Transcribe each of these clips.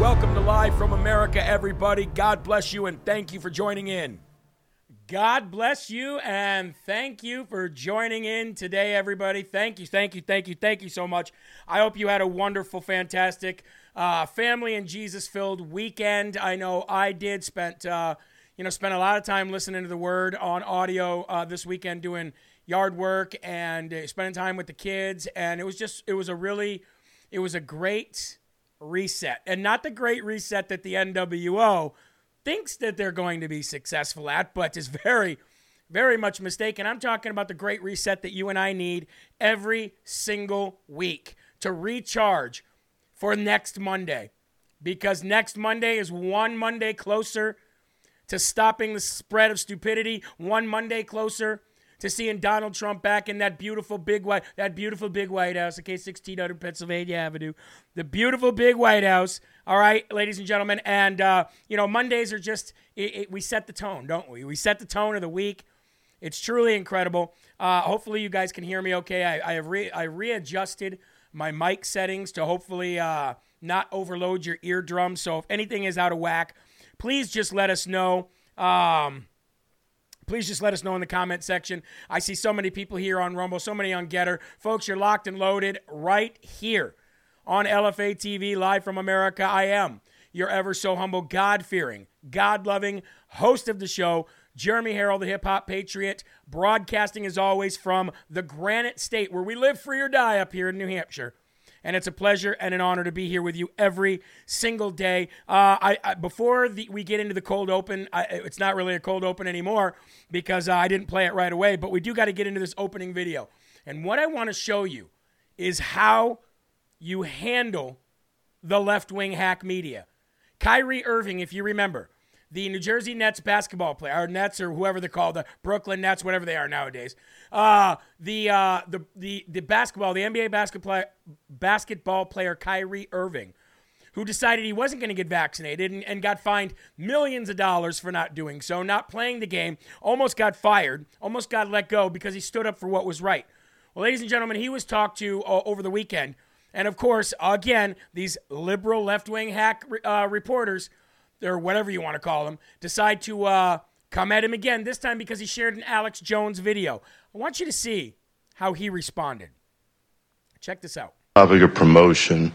Welcome to Live from America, everybody. God bless you and thank you for joining in. God bless you and thank you for joining in today, everybody. Thank you, thank you, thank you, thank you so much. I hope you had a wonderful, fantastic, uh, family and Jesus filled weekend. I know I did. Spent uh, you know spent a lot of time listening to the Word on audio uh, this weekend, doing yard work and uh, spending time with the kids, and it was just it was a really it was a great reset, and not the great reset that the NWO thinks that they're going to be successful at, but is very, very much mistaken. I'm talking about the great reset that you and I need every single week to recharge for next Monday. Because next Monday is one Monday closer to stopping the spread of stupidity, one Monday closer to seeing Donald Trump back in that beautiful big white that beautiful big White House, okay, 1600 Pennsylvania Avenue, the beautiful big White House. All right, ladies and gentlemen, and uh, you know Mondays are just it, it, we set the tone, don't we? We set the tone of the week. It's truly incredible. Uh, hopefully, you guys can hear me okay. I, I have re- I readjusted my mic settings to hopefully uh, not overload your eardrums. So if anything is out of whack, please just let us know. Um, please just let us know in the comment section. I see so many people here on Rumble, so many on GETTR. Folks, you're locked and loaded right here on LFA TV, live from America. I am your ever so humble, God fearing, God loving host of the show, Jeremy Herrell, the hip hop patriot, broadcasting as always from the Granite State, where we live free or die up here in New Hampshire and it's a pleasure and an honor to be here with you every single day. Uh, I, I, before the, we get into the cold open, I, it's not really a cold open anymore because uh, I didn't play it right away. But we do got to get into this opening video, and what I want to show you is how you handle the left wing hack media. Kyrie Irving, if you remember, the New Jersey Nets basketball player, or Nets or whoever they're called, the Brooklyn Nets, whatever they are nowadays. Uh, the, uh, the the the basketball, the NBA basketball basketball player Kyrie Irving, who decided he wasn't going to get vaccinated and, and got fined millions of dollars for not doing so, not playing the game, almost got fired, almost got let go because he stood up for what was right. Well, ladies and gentlemen, he was talked to uh, over the weekend. And of course, again, these liberal left wing hack uh, reporters, or whatever you want to call them, decide to uh, come at him again, this time because he shared an Alex Jones video. I want you to see how he responded. Check this out. Topic of promotion.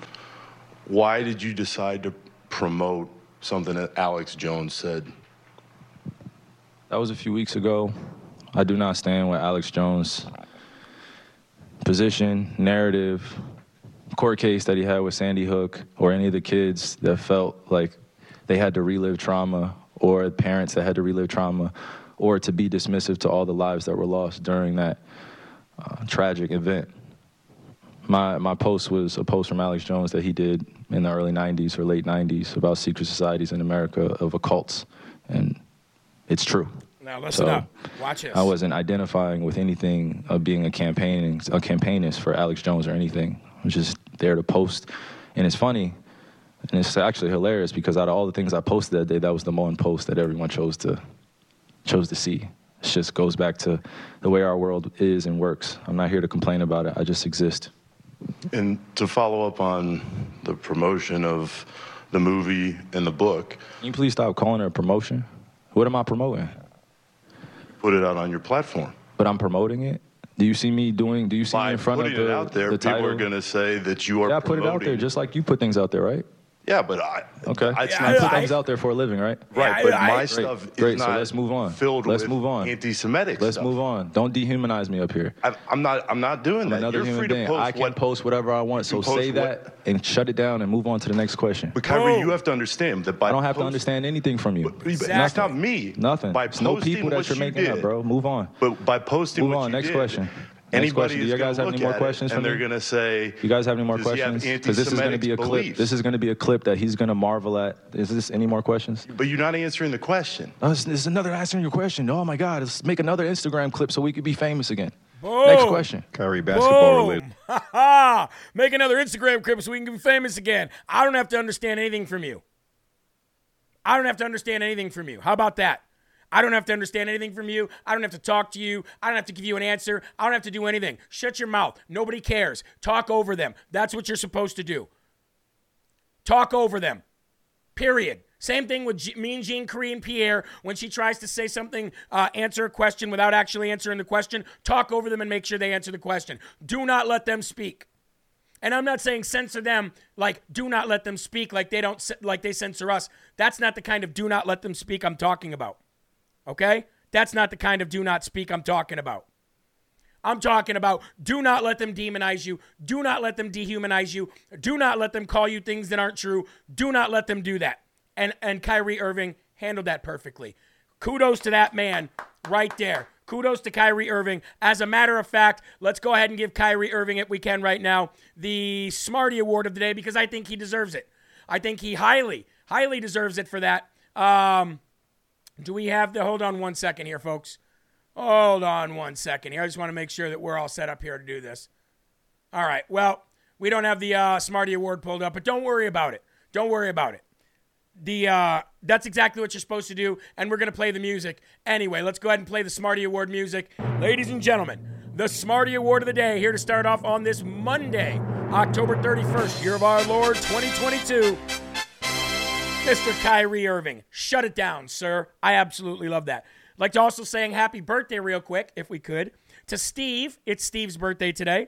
Why did you decide to promote something that Alex Jones said? That was a few weeks ago. I do not stand with Alex Jones' position, narrative, court case that he had with Sandy Hook, or any of the kids that felt like they had to relive trauma, or parents that had to relive trauma, or to be dismissive to all the lives that were lost during that uh, tragic event. My, my post was a post from Alex Jones that he did in the early 90s or late 90s about secret societies in America of occults. And it's true. Now listen So, up. Watch this. I wasn't identifying with anything of being a campaigning a campaignist for Alex Jones or anything. I was just there to post, and it's funny, and it's actually hilarious because out of all the things I posted that day, that was the one post that everyone chose to chose to see. It just goes back to the way our world is and works. I'm not here to complain about it. I just exist. And to follow up on the promotion of the movie and the book, Can you please stop calling it a promotion? What am I promoting? put it out on your platform. But I'm promoting it. Do you see me doing? Do you see me in front of the, it out there, the people title? are going to say that you are Yeah, I put it out there just like you put things out there, right? Yeah, but I. Okay. I, it's Yeah, not You I- put things out there for a living, right? right. But I- my Great, stuff is Great. So not let's move on. filled Let's with move on. anti-Semitic Let's stuff. move on. Don't dehumanize me up here. I, I'm not. I'm not doing I'm that. another You're human free to being. post I can what, post whatever I want. So you can post say what- that and shut it down and move on to the next question. But Kyrie, Boom. you have to understand that by I don't have to understand anything from you. But, but it's not me. Nothing. By It's no people that you're you making did, up, bro. Move on. But by posting Move on. Next question. Next Anybody question. Do you guys have any more at it, questions And for they're gonna say, You guys have any more Does he have questions? Because this is going to be a anti-Semitic clip. This is going to be a clip that he's going to marvel at. Is this any more questions? But you're not answering the question. Oh, this this is another answering your question. Oh my God! Let's make another Instagram clip so we could be famous again. Boom. Next question. Kyrie basketball Boom. related. Ha ha! Make another Instagram clip so we can be famous again. I don't have to understand anything from you. I don't have to understand anything from you. How about that? I don't have to understand anything from you. I don't have to talk to you. I don't have to give you an answer. I don't have to do anything. Shut your mouth. Nobody cares. Talk over them. That's what you're supposed to do. Talk over them. Period. Same thing with G- Mean Jean Korean Pierre when she tries to say something, uh, answer a question without actually answering the question. Talk over them and make sure they answer the question. Do not let them speak. And I'm not saying censor them like do not let them speak like they don't like they censor us. That's not the kind of do not let them speak I'm talking about. Okay? That's not the kind of do not speak I'm talking about. I'm talking about do not let them demonize you. Do not let them dehumanize you. Do not let them call you things that aren't true. Do not let them do that. And and Kyrie Irving handled that perfectly. Kudos to that man right there. Kudos to Kyrie Irving. As a matter of fact, let's go ahead and give Kyrie Irving, if we can right now, the Smarty Award of the day because I think he deserves it. I think he highly, highly deserves it for that. Um, do we have the? Hold on one second here, folks. Hold on one second here. I just want to make sure that we're all set up here to do this. All right. Well, we don't have the uh, Smarty Award pulled up, but don't worry about it. Don't worry about it. The uh, that's exactly what you're supposed to do, and we're gonna play the music anyway. Let's go ahead and play the Smarty Award music, ladies and gentlemen. The Smarty Award of the day here to start off on this Monday, October 31st, year of our Lord 2022. Mr. Kyrie Irving. Shut it down, sir. I absolutely love that. Like to also saying happy birthday real quick, if we could, to Steve. It's Steve's birthday today.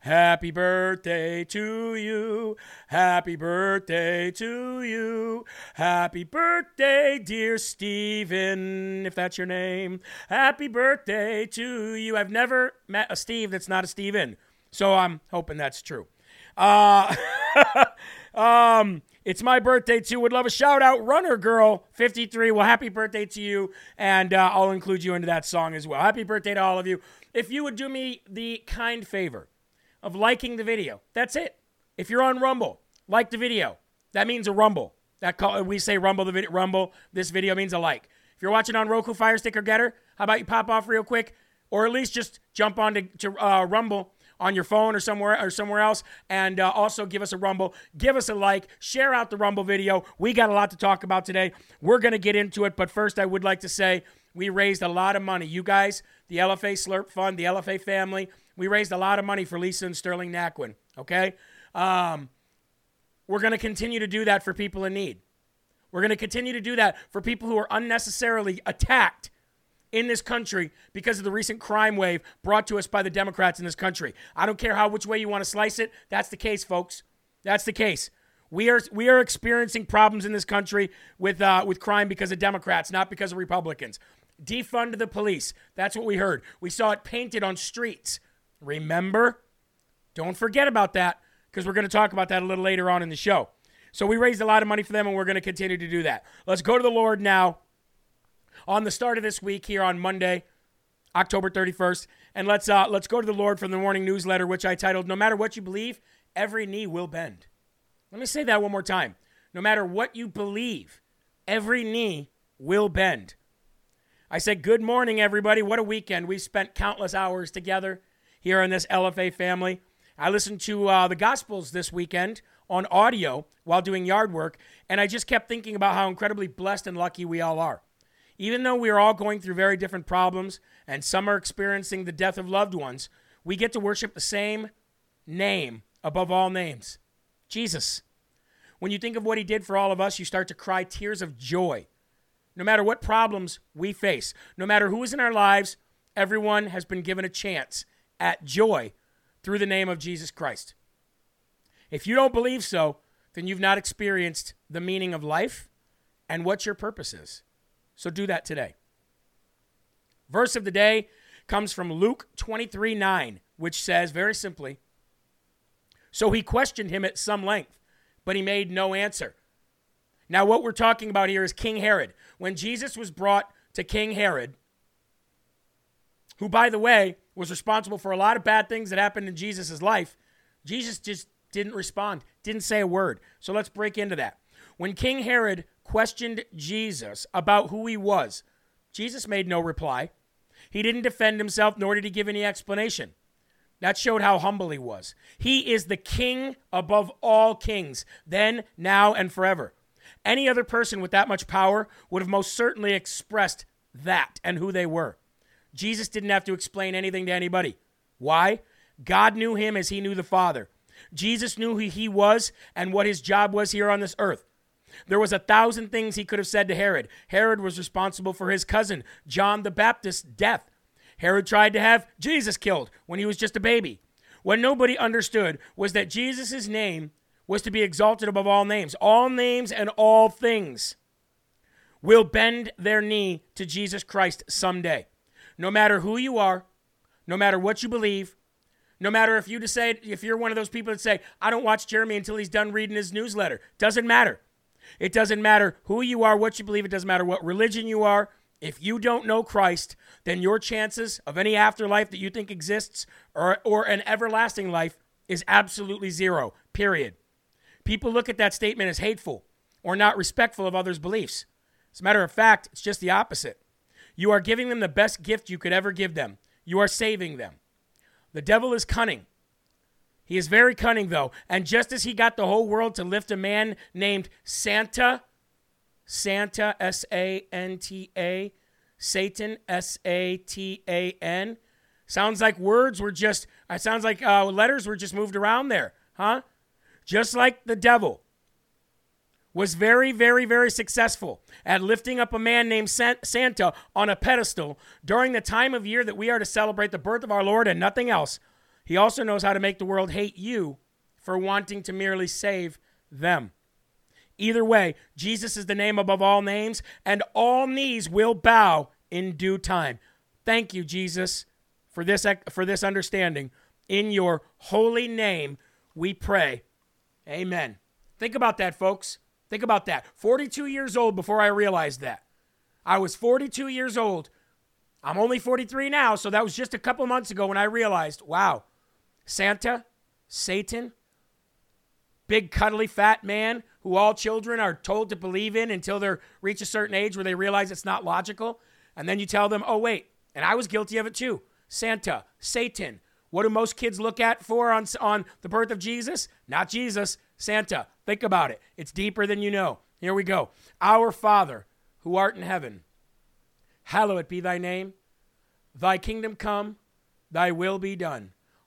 Happy birthday to you. Happy birthday to you. Happy birthday, dear Steven, if that's your name. Happy birthday to you. I've never met a Steve that's not a Steven, so I'm hoping that's true. Uh, um, it's my birthday too. Would love a shout out, Runner Girl 53. Well, happy birthday to you, and uh, I'll include you into that song as well. Happy birthday to all of you. If you would do me the kind favor of liking the video, that's it. If you're on Rumble, like the video. That means a rumble. That call, we say rumble the video. Rumble. This video means a like. If you're watching on Roku Fire Stick or GETTR, how about you pop off real quick, or at least just jump on to, to uh, Rumble on your phone or somewhere or somewhere else, and uh, also give us a rumble, give us a like, share out the rumble video. We got a lot to talk about today. We're gonna get into it, but first, I would like to say we raised a lot of money. You guys, the LFA Slurp Fund, the LFA family, we raised a lot of money for Lisa and Sterling Naquin. Okay, um, we're gonna continue to do that for people in need. We're gonna continue to do that for people who are unnecessarily attacked in this country because of the recent crime wave brought to us by the Democrats in this country. I don't care how which way you want to slice it. That's the case, folks. That's the case. We are we are experiencing problems in this country with uh, with crime because of Democrats, not because of Republicans. Defund the police. That's what we heard. We saw it painted on streets. Remember? Don't forget about that because we're going to talk about that a little later on in the show. So we raised a lot of money for them, and we're going to continue to do that. Let's go to the Lord now on the start of this week here on Monday, October 31st. And let's uh, let's go to the Lord from the morning newsletter, which I titled "No matter what you believe, every knee will bend." Let me say that one more time. No matter what you believe, every knee will bend. I said, "Good morning, everybody. What a weekend! We've spent countless hours together here in this LFA family." I listened to uh, the Gospels this weekend on audio while doing yard work, and I just kept thinking about how incredibly blessed and lucky we all are. Even though we are all going through very different problems and some are experiencing the death of loved ones, we get to worship the same name above all names Jesus. When you think of what he did for all of us, you start to cry tears of joy. No matter what problems we face, no matter who is in our lives, everyone has been given a chance at joy through the name of Jesus Christ. If you don't believe so, then you've not experienced the meaning of life and what your purpose is. So do that today. Verse of the day comes from Luke 23 9, which says very simply So he questioned him at some length, but he made no answer. Now, what we're talking about here is King Herod. When Jesus was brought to King Herod, who, by the way, was responsible for a lot of bad things that happened in Jesus' life, Jesus just didn't respond, didn't say a word. So let's break into that. When King Herod questioned Jesus about who he was, Jesus made no reply. He didn't defend himself, nor did he give any explanation. That showed how humble he was. He is the king above all kings, then, now, and forever. Any other person with that much power would have most certainly expressed that and who they were. Jesus didn't have to explain anything to anybody. Why? God knew him as he knew the Father. Jesus knew who he was and what his job was here on this earth. There was a thousand things he could have said to Herod. Herod was responsible for his cousin, John the Baptist's death. Herod tried to have Jesus killed when he was just a baby. What nobody understood was that Jesus' name was to be exalted above all names. All names and all things will bend their knee to Jesus Christ someday. No matter who you are, no matter what you believe, no matter if you decide if you're one of those people that say, I don't watch Jeremy until he's done reading his newsletter. Doesn't matter. It doesn't matter who you are, what you believe, it doesn't matter what religion you are. If you don't know Christ, then your chances of any afterlife that you think exists or, or an everlasting life is absolutely zero. Period. People look at that statement as hateful or not respectful of others' beliefs. As a matter of fact, it's just the opposite. You are giving them the best gift you could ever give them. You are saving them. The devil is cunning. He is very cunning, though. And just as he got the whole world to lift a man named Santa, Santa, S A N T A, Satan, S A T A N, sounds like words were just, it sounds like uh, letters were just moved around there, huh? Just like the devil was very, very, very successful at lifting up a man named Santa on a pedestal during the time of year that we are to celebrate the birth of our Lord and nothing else. He also knows how to make the world hate you for wanting to merely save them. Either way, Jesus is the name above all names, and all knees will bow in due time. Thank you, Jesus, for this, for this understanding. In your holy name, we pray. Amen. Think about that, folks. Think about that. 42 years old before I realized that. I was 42 years old. I'm only 43 now, so that was just a couple months ago when I realized wow, Santa, Satan, big cuddly fat man who all children are told to believe in until they reach a certain age where they realize it's not logical. And then you tell them, oh, wait, and I was guilty of it too. Santa, Satan. What do most kids look at for on, on the birth of Jesus? Not Jesus, Santa. Think about it. It's deeper than you know. Here we go. Our Father, who art in heaven, hallowed be thy name. Thy kingdom come, thy will be done,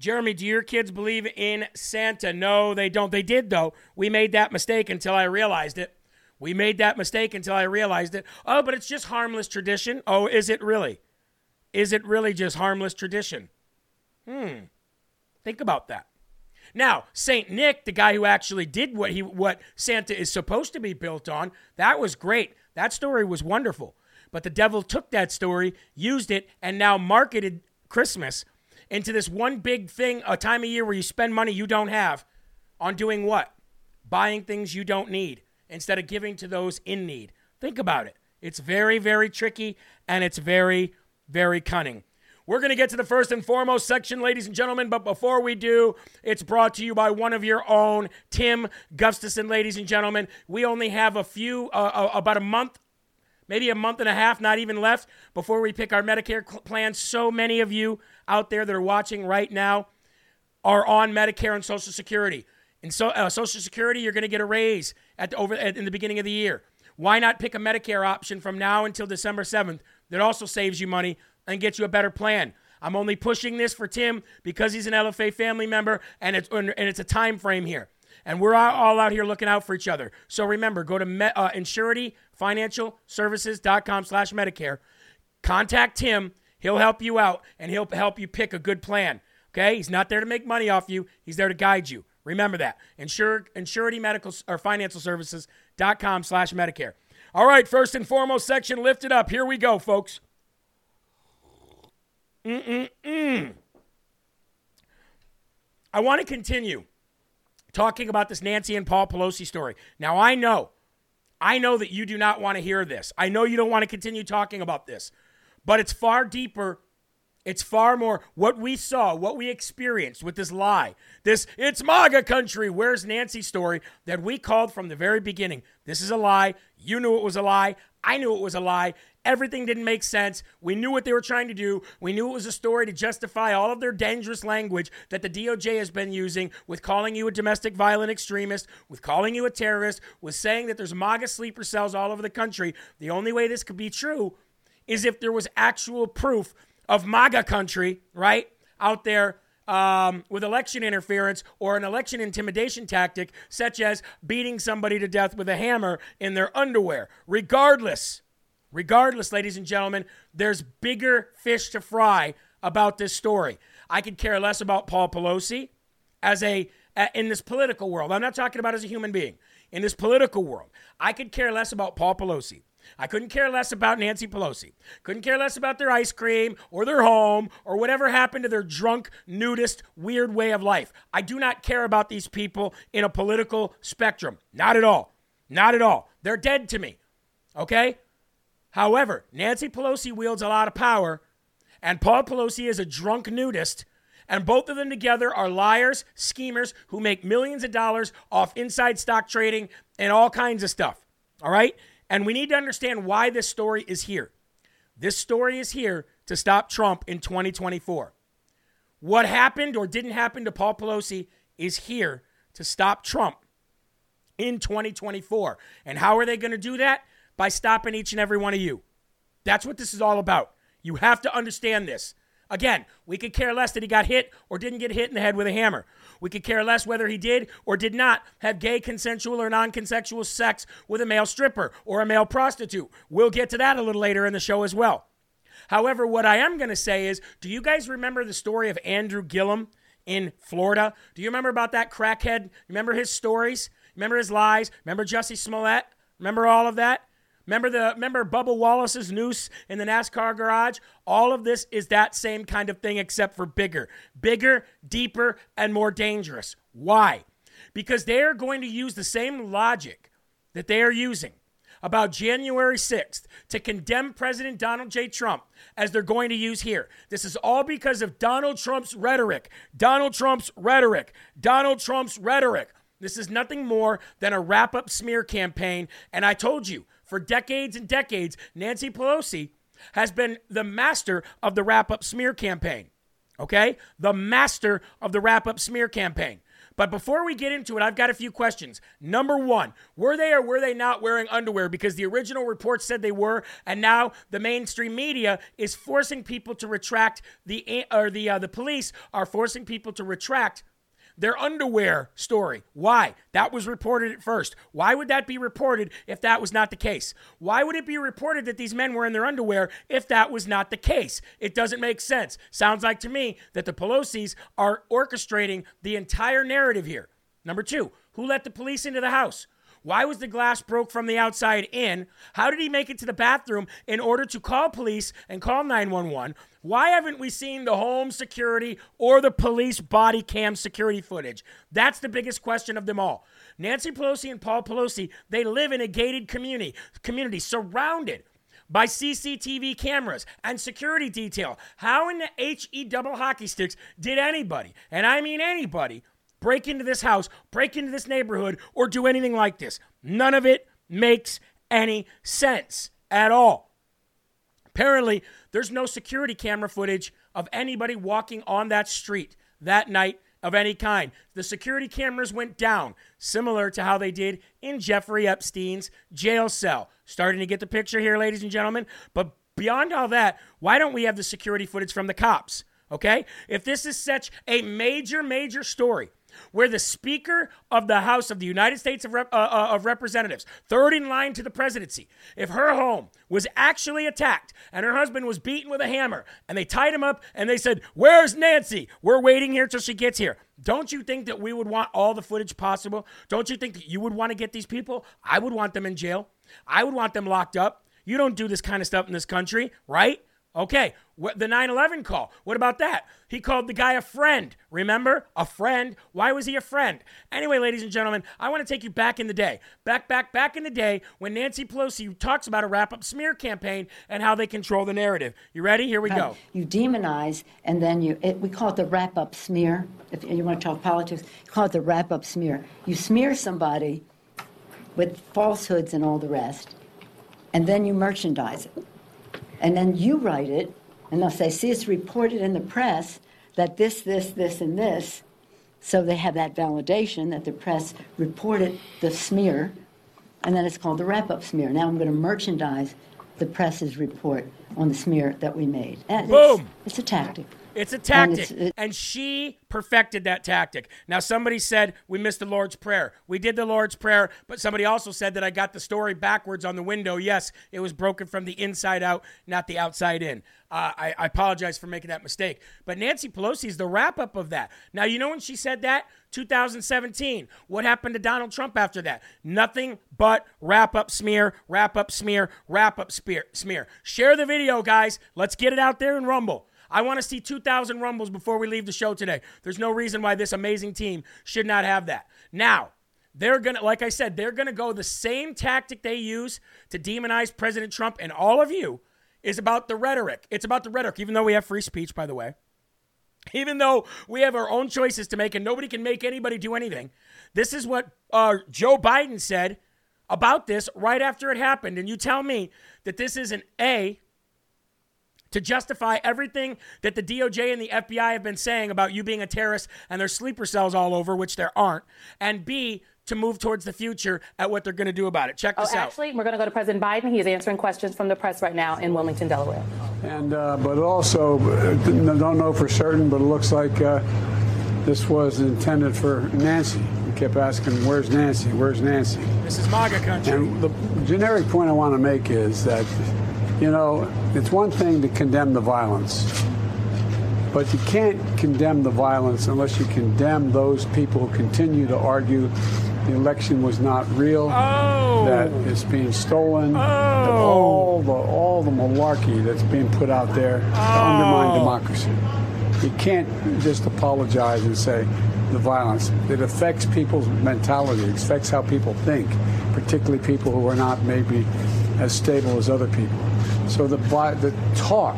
Jeremy, do your kids believe in Santa? No, they don't. They did, though. We made that mistake until I realized it. We made that mistake until I realized it. Oh, but it's just harmless tradition. Oh, is it really? Is it really just harmless tradition? Hmm. Think about that. Now, Saint Nick, the guy who actually did what he what Santa is supposed to be built on, that was great. That story was wonderful. But the devil took that story, used it, and now marketed Christmas into this one big thing, a time of year where you spend money you don't have on doing what? Buying things you don't need instead of giving to those in need. Think about it. It's very, very tricky and it's very, very cunning. We're going to get to the first and foremost section, ladies and gentlemen, but before we do, it's brought to you by one of your own, Tim Gustafson, ladies and gentlemen. We only have a few, uh, uh, about a month, maybe a month and a half, not even left, before we pick our Medicare plan. So many of you out there that are watching right now are on Medicare and Social Security. In so, uh, Social Security, you're going to get a raise at the, over at, in the beginning of the year. Why not pick a Medicare option from now until December 7th that also saves you money and gets you a better plan? I'm only pushing this for Tim because he's an LFA family member and it's and it's a time frame here. And we're all out here looking out for each other. So remember, go to me, uh, insurityfinancialservices.com slash Medicare. Contact Tim. He'll help you out and he'll help you pick a good plan. Okay? He's not there to make money off you. He's there to guide you. Remember that. Insure, insurity medical or financial services.com slash Medicare. All right, first and foremost section lifted up. Here we go, folks. Mm-mm-mm. I want to continue talking about this Nancy and Paul Pelosi story. Now, I know, I know that you do not want to hear this. I know you don't want to continue talking about this, but it's far deeper. It's far more what we saw, what we experienced with this lie, this it's MAGA country, where's Nancy story that we called from the very beginning. This is a lie. You knew it was a lie. I knew it was a lie. Everything didn't make sense. We knew what they were trying to do. We knew it was a story to justify all of their dangerous language that the DOJ has been using with calling you a domestic violent extremist, with calling you a terrorist, with saying that there's MAGA sleeper cells all over the country. The only way this could be true is if there was actual proof of MAGA country, right, out there um, with election interference or an election intimidation tactic, such as beating somebody to death with a hammer in their underwear. Regardless, Regardless, ladies and gentlemen, there's bigger fish to fry about this story. I could care less about Paul Pelosi as a in this political world. I'm not talking about as a human being. In this political world, I could care less about Paul Pelosi. I couldn't care less about Nancy Pelosi. Couldn't care less about their ice cream or their home or whatever happened to their drunk, nudist, weird way of life. I do not care about these people in a political spectrum. Not at all. Not at all. They're dead to me. Okay? However, Nancy Pelosi wields a lot of power, and Paul Pelosi is a drunk nudist, and both of them together are liars, schemers who make millions of dollars off inside stock trading and all kinds of stuff. All right? And we need to understand why this story is here. This story is here to stop Trump in 2024. What happened or didn't happen to Paul Pelosi is here to stop Trump in 2024. And how are they going to do that? By stopping each and every one of you. That's what this is all about. You have to understand this. Again, we could care less that he got hit or didn't get hit in the head with a hammer. We could care less whether he did or did not have gay, consensual, or non consensual sex with a male stripper or a male prostitute. We'll get to that a little later in the show as well. However, what I am going to say is do you guys remember the story of Andrew Gillum in Florida? Do you remember about that crackhead? Remember his stories? Remember his lies? Remember Jussie Smollett? Remember all of that? Remember the remember Bubba Wallace's noose in the NASCAR garage? All of this is that same kind of thing except for bigger. Bigger, deeper, and more dangerous. Why? Because they are going to use the same logic that they are using about January 6th to condemn President Donald J. Trump as they're going to use here. This is all because of Donald Trump's rhetoric. Donald Trump's rhetoric. Donald Trump's rhetoric. This is nothing more than a wrap up smear campaign. And I told you, for decades and decades, Nancy Pelosi has been the master of the wrap up smear campaign. Okay? The master of the wrap up smear campaign. But before we get into it, I've got a few questions. Number one, were they or were they not wearing underwear? Because the original report said they were, and now the mainstream media is forcing people to retract the or the uh, the police are forcing people to retract their underwear story. Why? That was reported at first. Why would that be reported if that was not the case? Why would it be reported that these men were in their underwear if that was not the case? It doesn't make sense. Sounds like to me that the Pelosi's are orchestrating the entire narrative here. Number two, who let the police into the house? Why was the glass broke from the outside in? How did he make it to the bathroom in order to call police and call 911? Why haven't we seen the home security or the police body cam security footage? That's the biggest question of them all. Nancy Pelosi and Paul Pelosi, they live in a gated community, community surrounded by CCTV cameras and security detail. How in the HE double hockey sticks did anybody, and I mean anybody, break into this house, break into this neighborhood, or do anything like this. None of it makes any sense at all. Apparently, there's no security camera footage of anybody walking on that street that night of any kind. The security cameras went down, similar to how they did in Jeffrey Epstein's jail cell. Starting to get the picture here, ladies and gentlemen. But beyond all that, why don't we have the security footage from the cops? Okay? If this is such a major, major story, where the Speaker of the House of the United States of, Rep- uh, uh, of, Representatives, third in line to the presidency, if her home was actually attacked and her husband was beaten with a hammer and they tied him up and they said, Where's Nancy? We're waiting here till she gets here. Don't you think that we would want all the footage possible? Don't you think that you would want to get these people? I would want them in jail. I would want them locked up. You don't do this kind of stuff in this country, right? Okay, what, the 9 11 call. What about that? He called the guy a friend. Remember? A friend. Why was he a friend? Anyway, ladies and gentlemen, I want to take you back in the day. Back, back, back in the day when Nancy Pelosi talks about a wrap up smear campaign and how they control the narrative. You ready? Here we go. You demonize, and then you, it, we call it the wrap up smear. If you want to talk politics, you call it the wrap up smear. You smear somebody with falsehoods and all the rest, and then you merchandise it. And then you write it, and they'll say, see, it's reported in the press that this, this, this, and this. So they have that validation that the press reported the smear, and then it's called the wrap up smear. Now I'm going to merchandise the press's report on the smear that we made. And Boom! It's, it's a tactic. It's a tactic. And, and, she perfected that tactic. Now, somebody said we missed the Lord's Prayer. We did the Lord's Prayer, but somebody also said that I got the story backwards on the window. Yes, it was broken from the inside out, not the outside in. Uh, I, I apologize for making that mistake. But Nancy Pelosi is the wrap up of that. Now, you know when she said that? 2017. What happened to Donald Trump after that? Nothing but wrap up smear, wrap up smear, wrap up smear. smear. Share the video, guys. Let's get it out there and rumble. I want to see 2,000 rumbles before we leave the show today. There's no reason why this amazing team should not have that. Now, they're going to, like I said, they're going to go the same tactic they use to demonize President Trump and all of you is about the rhetoric. It's about the rhetoric, even though we have free speech, by the way. Even though we have our own choices to make and nobody can make anybody do anything. This is what uh, Joe Biden said about this right after it happened. And you tell me that this is an A, to justify everything that the DOJ and the FBI have been saying about you being a terrorist and there's sleeper cells all over, which there aren't, and B, to move towards the future at what they're going to do about it. Check this oh, out. Actually, we're going to go to President Biden. He is answering questions from the press right now in Wilmington, Delaware. And uh, but also, uh, don't know for certain, but it looks like uh, this was intended for Nancy. We kept asking, "Where's Nancy? Where's Nancy?" This is MAGA country. And the generic point I want to make is that you know, it's one thing to condemn the violence, but you can't condemn the violence unless you condemn those people who continue to argue the election was not real, oh. that it's being stolen, oh. that all the all the malarkey that's being put out there oh. to undermine oh. democracy. You can't just apologize and say the violence. It affects people's mentality. It affects how people think, particularly people who are not maybe as stable as other people. So the the talk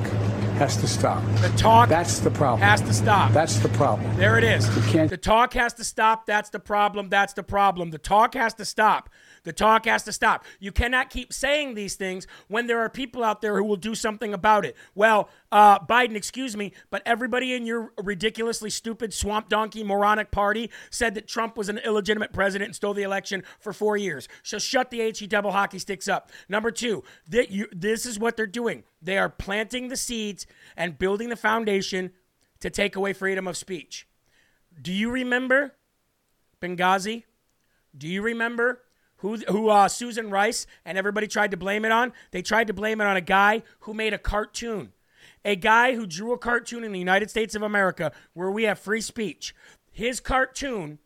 has to stop. The talk That's the problem. Has to stop. That's the problem. There it is. You can't the talk has to stop. That's the problem. That's the problem. The talk has to stop. The talk has to stop. You cannot keep saying these things when there are people out there who will do something about it. Well, uh, Biden, excuse me, but everybody in your ridiculously stupid swamp donkey moronic party said that Trump was an illegitimate president and stole the election for four years. So shut the HE double hockey sticks up. Number two, you, this is what they're doing. They are planting the seeds and building the foundation to take away freedom of speech. Do you remember Benghazi? Do you remember who, who uh, Susan Rice and everybody tried to blame it on? They tried to blame it on a guy who made a cartoon. A guy who drew a cartoon in the United States of America where we have free speech. His cartoon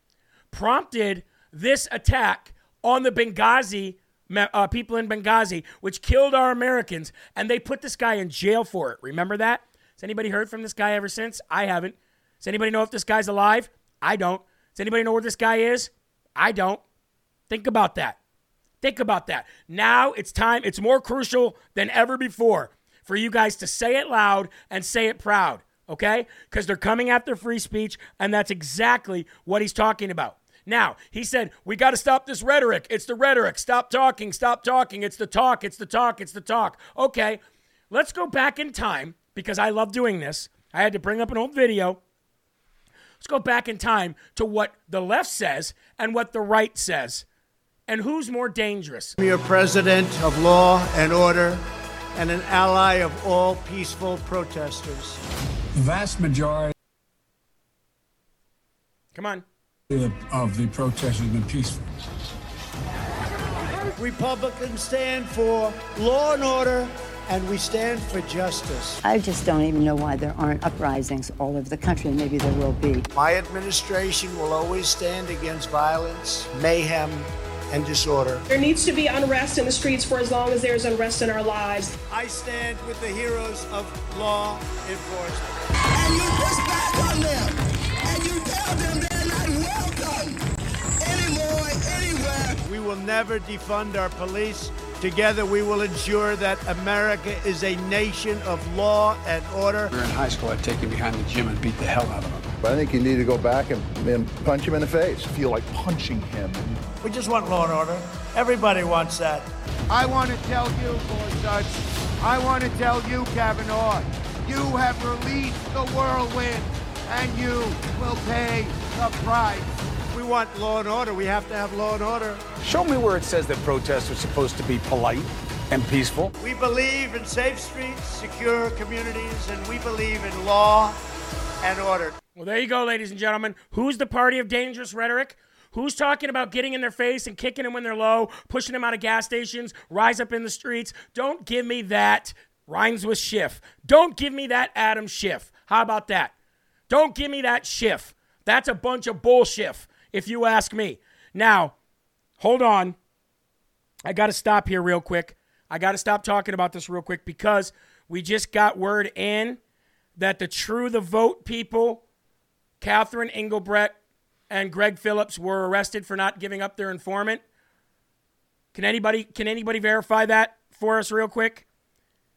prompted this attack on the Benghazi uh, people in Benghazi, which killed our Americans, and they put this guy in jail for it. Remember that? Has anybody heard from this guy ever since? I haven't. Does anybody know if this guy's alive? I don't. Does anybody know where this guy is? I don't. Think about that. Think about that. Now it's time, it's more crucial than ever before for you guys to say it loud and say it proud, okay? Because they're coming after free speech, and that's exactly what he's talking about. Now, he said, we got to stop this rhetoric. It's the rhetoric. Stop talking, stop talking. It's the talk, it's the talk, it's the talk. Okay, let's go back in time because I love doing this. I had to bring up an old video Let's go back in time to what the left says and what the right says. And who's more dangerous? You're president of law and order and an ally of all peaceful protesters. The vast majority Come on. of the protesters have been peaceful. Republicans stand for law and order, and we stand for justice. I just don't even know why there aren't uprisings all over the country, and maybe there will be. My administration will always stand against violence, mayhem, and disorder. There needs to be unrest in the streets for as long as there's unrest in our lives. I stand with the heroes of law enforcement. And you push back on them. And you tell them they're not welcome anymore, anywhere. We will never defund our police. Together, we will ensure that America is a nation of law and order. We were in high school, I'd take him behind the gym and beat the hell out of him. But I think you need to go back and, and punch him in the face. I Feel like punching him. We just want law and order. Everybody wants that. I want to tell you, Gorsuch, I want to tell you, Kavanaugh, you have released the whirlwind, and you will pay the price. We want law and order. We have to have law and order. Show me where it says that protests are supposed to be polite and peaceful. We believe in safe streets, secure communities, and we believe in law and order. Well, there you go, ladies and gentlemen. Who's the party of dangerous rhetoric? Who's talking about getting in their face and kicking them when they're low, pushing them out of gas stations, rise up in the streets? Don't give me that rhymes with Schiff. Don't give me that Adam Schiff. How about that? Don't give me that Schiff. That's a bunch of bullshit, if you ask me. Now, hold on. I got to stop here real quick. I got to stop talking about this real quick because we just got word in that the True the Vote people, Catherine Engelbrecht and Greg Phillips, were arrested for not giving up their informant. Can anybody can anybody verify that for us real quick?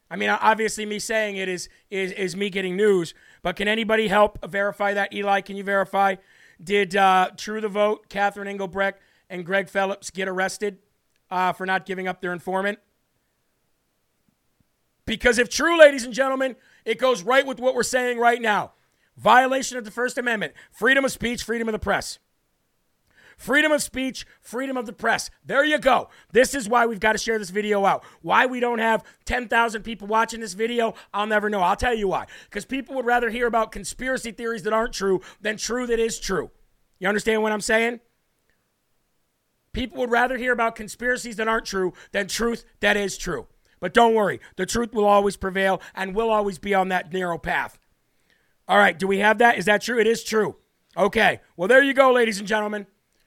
I mean, obviously, me saying it is is is me getting news, but can anybody help verify that? Eli, can you verify? Did uh, True the Vote, Catherine Engelbrecht, and Greg Phillips get arrested uh, for not giving up their informant? Because if true, ladies and gentlemen, it goes right with what we're saying right now. Violation of the First Amendment, freedom of speech, freedom of the press. Freedom of speech, freedom of the press. There you go. This is why we've got to share this video out. Why we don't have 10,000 people watching this video, I'll never know. I'll tell you why. Because people would rather hear about conspiracy theories that aren't true than true that is true. You understand what I'm saying? People would rather hear about conspiracies that aren't true than truth that is true. But don't worry, the truth will always prevail and will always be on that narrow path. All right, do we have that? Is that true? It is true. Okay, well, there you go, ladies and gentlemen.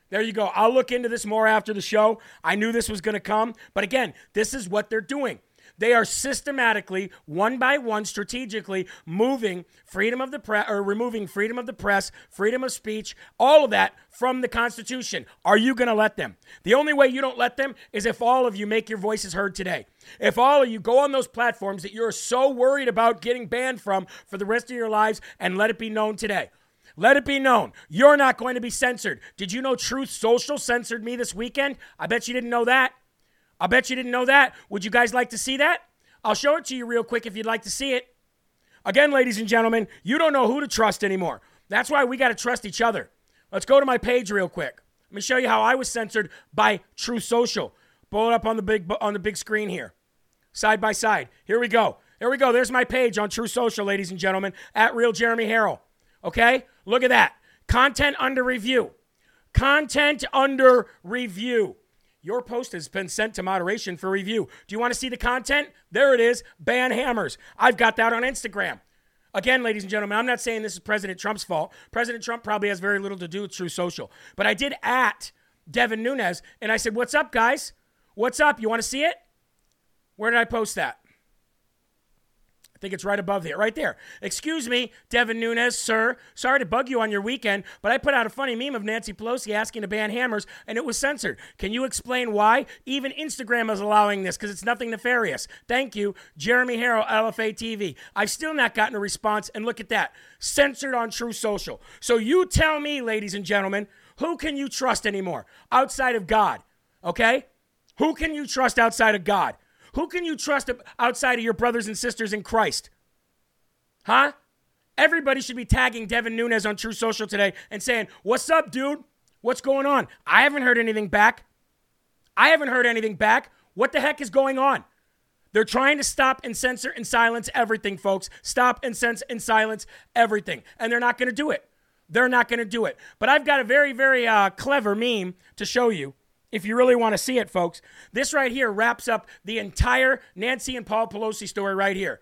There you go. I'll look into this more after the show. I knew this was going to come. But again, this is what they're doing. They are systematically, one by one, strategically moving freedom of the press or removing freedom of the press, freedom of speech, all of that from the Constitution. Are you going to let them? The only way you don't let them is if all of you make your voices heard today. If all of you go on those platforms that you're so worried about getting banned from for the rest of your lives and let it be known today. Let it be known, you're not going to be censored. Did you know Truth Social censored me this weekend? I bet you didn't know that. I bet you didn't know that. Would you guys like to see that? I'll show it to you real quick if you'd like to see it. Again, ladies and gentlemen, you don't know who to trust anymore. That's why we got to trust each other. Let's go to my page real quick. Let me show you how I was censored by True Social. Pull it up on the big on the big screen here. Side by side. Here we go. Here we go. There's my page on True Social, ladies and gentlemen, at Real Jeremy Herrell. Okay? Look at that. Content under review. Content under review. Your post has been sent to moderation for review. Do you want to see the content? There it is. Ban hammers. I've got that on Instagram. Again, ladies and gentlemen, I'm not saying this is President Trump's fault. President Trump probably has very little to do with True Social. But I did at Devin Nunes and I said, What's up, guys? What's up? You want to see it? Where did I post that? Think it's right above there, right there. Excuse me, Devin Nunes, sir. Sorry to bug you on your weekend, but I put out a funny meme of Nancy Pelosi asking to ban hammers, and it was censored. Can you explain why? Even Instagram is allowing this because it's nothing nefarious. Thank you, Jeremy Herrell, LFA TV. I've still not gotten a response, and look at that. Censored on True Social. So you tell me, ladies and gentlemen, who can you trust anymore outside of God? Okay? Who can you trust outside of God? Who can you trust outside of your brothers and sisters in Christ? Huh? Everybody should be tagging Devin Nunes on True Social today and saying, What's up, dude? What's going on? I haven't heard anything back. I haven't heard anything back. What the heck is going on? They're trying to stop and censor and silence everything, folks. Stop and censor and silence everything. And they're not going to do it. They're not going to do it. But I've got a very, very uh, clever meme to show you if you really want to see it, folks. This right here wraps up the entire Nancy and Paul Pelosi story right here.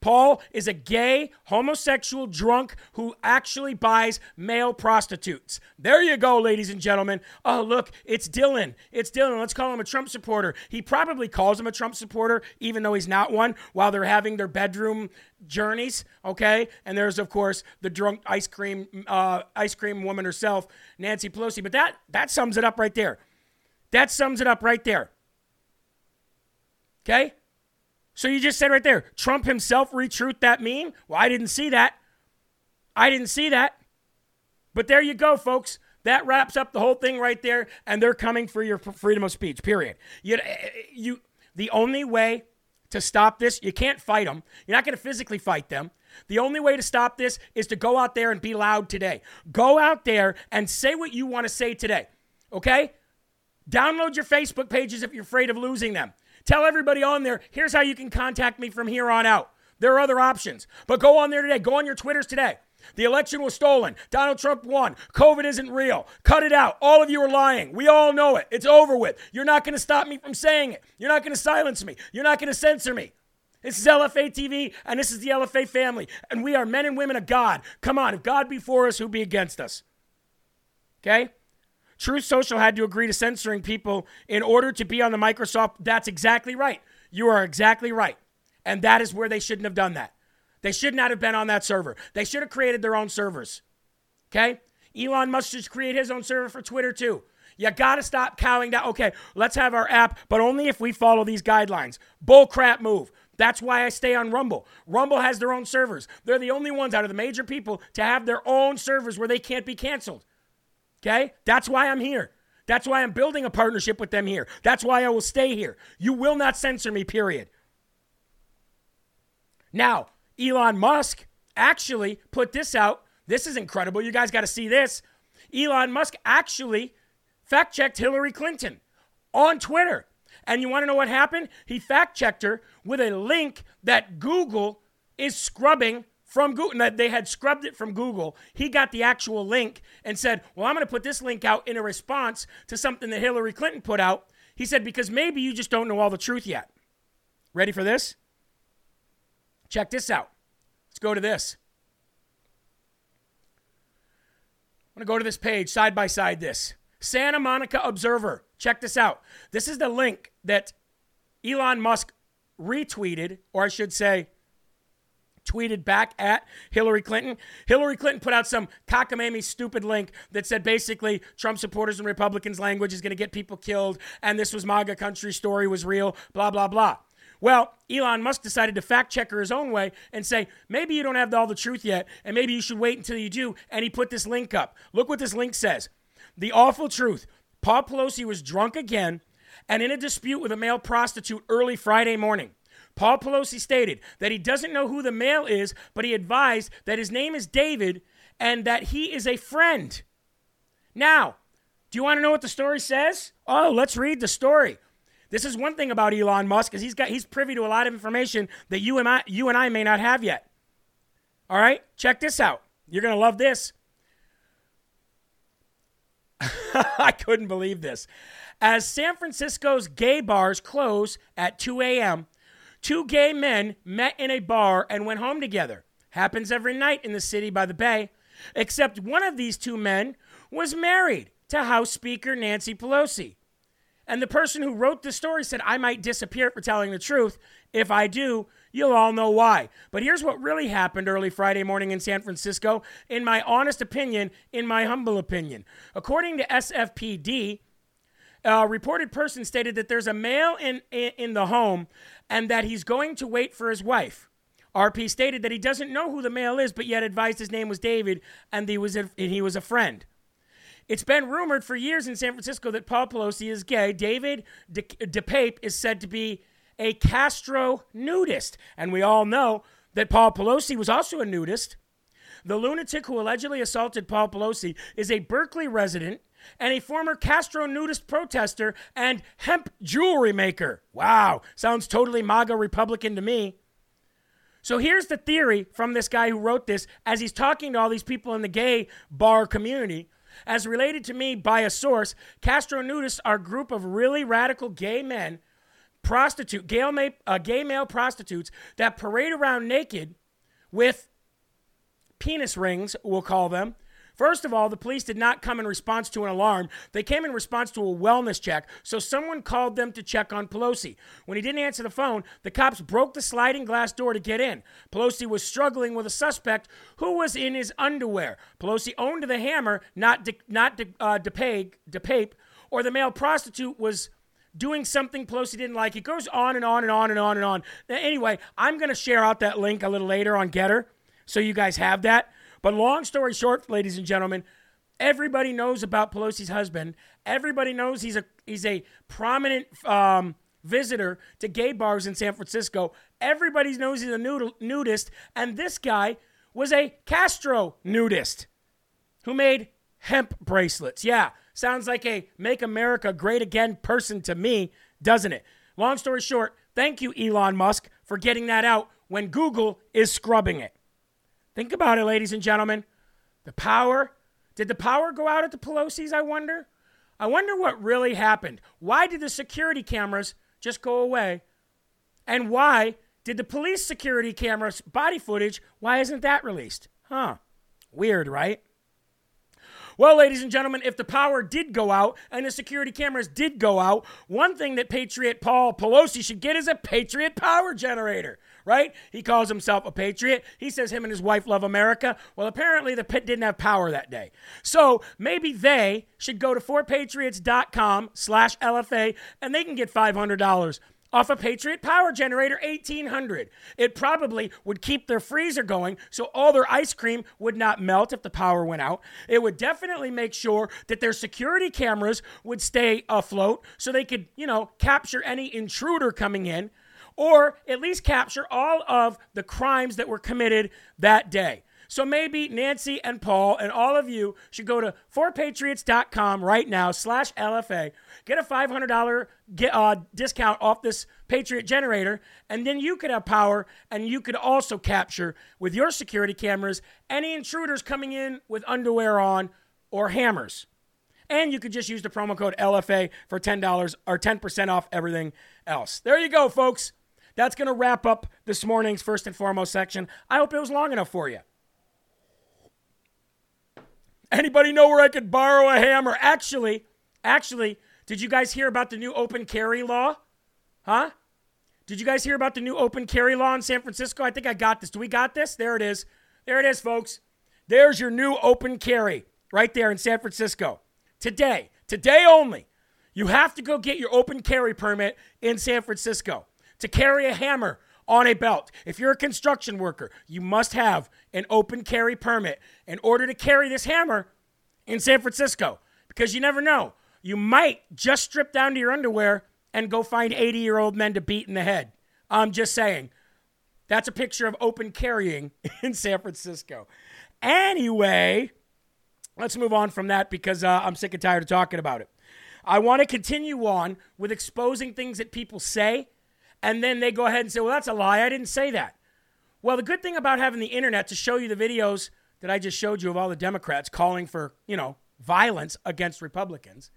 Paul is a gay, homosexual drunk who actually buys male prostitutes. There you go, ladies and gentlemen. Oh, look, it's Dylan. It's Dylan. Let's call him a Trump supporter. He probably calls him a Trump supporter, even though he's not one, while they're having their bedroom journeys. Okay, and there's of course the drunk ice cream, uh, ice cream woman herself, Nancy Pelosi. But that that sums it up right there. That sums it up right there. Okay. So you just said right there, Trump himself retruth that meme? Well, I didn't see that. I didn't see that. But there you go, folks. That wraps up the whole thing right there, and they're coming for your freedom of speech. Period. You, eh, eh, you, the only way to stop this, you can't fight them. You're not going to physically fight them. The only way to stop this is to go out there and be loud today. Go out there and say what you want to say today. Okay? Download your Facebook pages if you're afraid of losing them. Tell everybody on there, here's how you can contact me from here on out. There are other options. But go on there today. Go on your Twitters today. The election was stolen. Donald Trump won. COVID isn't real. Cut it out. All of you are lying. We all know it. It's over with. You're not going to stop me from saying it. You're not going to silence me. You're not going to censor me. This is LFA TV, and this is the LFA family. And we are men and women of God. Come on, if God be for us, who be against us? Okay? Truth Social had to agree to censoring people in order to be on the Microsoft. That's exactly right. You are exactly right. And that is where they shouldn't have done that. They should not have been on that server. They should have created their own servers. Okay? Elon Musk should create his own server for Twitter too. You gotta stop cowing down. Okay, let's have our app, but only if we follow these guidelines. Bull crap move. That's why I stay on Rumble. Rumble has their own servers. They're the only ones out of the major people to have their own servers where they can't be canceled. Okay? That's why I'm here. That's why I'm building a partnership with them here. That's why I will stay here. You will not censor me, period. Now, Elon Musk actually put this out. This is incredible. You guys got to see this. Elon Musk actually fact checked Hillary Clinton on Twitter. And you want to know what happened? He fact checked her with a link that Google is scrubbing from Google, they had scrubbed it from Google. He got the actual link and said, Well, I'm going to put this link out in a response to something that Hillary Clinton put out. He said, Because maybe you just don't know all the truth yet. Ready for this? Check this out. Let's go to this. I'm going to go to this page, side by side this. Santa Monica Observer. Check this out. This is the link that Elon Musk retweeted, or I should say, tweeted back at Hillary Clinton. Hillary Clinton put out some cockamamie stupid link that said basically Trump supporters and Republicans language is going to get people killed and this was MAGA country story was real, blah, blah, blah. Well, Elon Musk decided to fact check her his own way and say, maybe you don't have all the truth yet, and maybe you should wait until you do. And he put this link up. Look what this link says The awful truth Paul Pelosi was drunk again and in a dispute with a male prostitute early Friday morning. Paul Pelosi stated that he doesn't know who the male is, but he advised that his name is David and that he is a friend. Now, do you want to know what the story says? Oh, let's read the story. This is one thing about Elon Musk is he's got he's privy to a lot of information that you and I you and I may not have yet. All right? Check this out. You're going to love this. I couldn't believe this. As San Francisco's gay bars close at 2 a.m., Two gay men met in a bar and went home together. Happens every night in the city by the bay. Except one of these two men was married to House Speaker Nancy Pelosi. And the person who wrote the story said, I might disappear for telling the truth. If I do, you'll all know why. But here's what really happened early Friday morning in San Francisco, in my honest opinion, in my humble opinion. According to SFPD, a reported person stated that there's a male in, in, in the home and that he's going to wait for his wife. RP stated that he doesn't know who the male is, but yet advised his name was David and he was a, he was a friend. It's been rumored for years in San Francisco that Paul Pelosi is gay. David De- DePape is said to be a Castro nudist. And we all know that Paul Pelosi was also a nudist. The lunatic who allegedly assaulted Paul Pelosi is a Berkeley resident and a former Castro nudist protester and hemp jewelry maker. Wow, sounds totally MAGA Republican to me. So here's the theory from this guy who wrote this as he's talking to all these people in the gay bar community. As related to me by a source, Castro nudists are a group of really radical gay men, prostitute, gay, uh, gay male prostitutes that parade around naked with penis rings, we'll call them, First of all, the police did not come in response to an alarm. They came in response to a wellness check. So someone called them to check on Pelosi. When he didn't answer the phone, the cops broke the sliding glass door to get in. Pelosi was struggling with a suspect who was in his underwear. Pelosi owned the hammer, not de, not de, uh, DePape, DePape, or the male prostitute was doing something Pelosi didn't like. It goes on and on and on and on and on. Anyway, I'm going to share out that link a little later on GETTR so you guys have that. But long story short, ladies and gentlemen, everybody knows about Pelosi's husband. Everybody knows he's a he's a prominent um, visitor to gay bars in San Francisco. Everybody knows he's a nudist, and this guy was a Castro nudist who made hemp bracelets. Yeah, sounds like a "Make America Great Again" person to me, doesn't it? Long story short, thank you, Elon Musk, for getting that out when Google is scrubbing it. Think about it, ladies and gentlemen. The power. Did the power go out at the Pelosi's, I wonder? I wonder what really happened. Why did the security cameras just go away? And why did the police security cameras body footage, why isn't that released? Huh. Weird, right? Well, ladies and gentlemen, if the power did go out and the security cameras did go out, one thing that Patriot Paul Pelosi should get is a Patriot power generator right? He calls himself a patriot. He says him and his wife love America. Well, apparently the pit didn't have power that day. So maybe they should go to 4patriots.com slash LFA and they can get $500 off a Patriot Power Generator 1800. It probably would keep their freezer going so all their ice cream would not melt if the power went out. It would definitely make sure that their security cameras would stay afloat so they could, you know, capture any intruder coming in or at least capture all of the crimes that were committed that day. So maybe Nancy and Paul and all of you should go to 4patriots.com right now slash LFA, get a $500 get, uh, discount off this Patriot generator, and then you could have power and you could also capture with your security cameras any intruders coming in with underwear on or hammers. And you could just use the promo code LFA for $10 or 10% off everything else. There you go, folks. That's going to wrap up this morning's first and foremost section. I hope it was long enough for you. Anybody know where I could borrow a hammer? Actually, actually, did you guys hear about the new open carry law? Huh? Did you guys hear about the new open carry law in San Francisco? I think I got this. Do we got this? There it is. There it is, folks. There's your new open carry right there in San Francisco. Today, today only. You have to go get your open carry permit in San Francisco to carry a hammer on a belt. If you're a construction worker, you must have an open carry permit in order to carry this hammer in San Francisco because you never know. You might just strip down to your underwear and go find 80 year old men to beat in the head. I'm just saying. That's a picture of open carrying in San Francisco. Anyway, let's move on from that because uh, I'm sick and tired of talking about it. I want to continue on with exposing things that people say and then they go ahead and say, well, that's a lie. I didn't say that. Well, the good thing about having the internet to show you the videos that I just showed you of all the Democrats calling for, you know, violence against Republicans.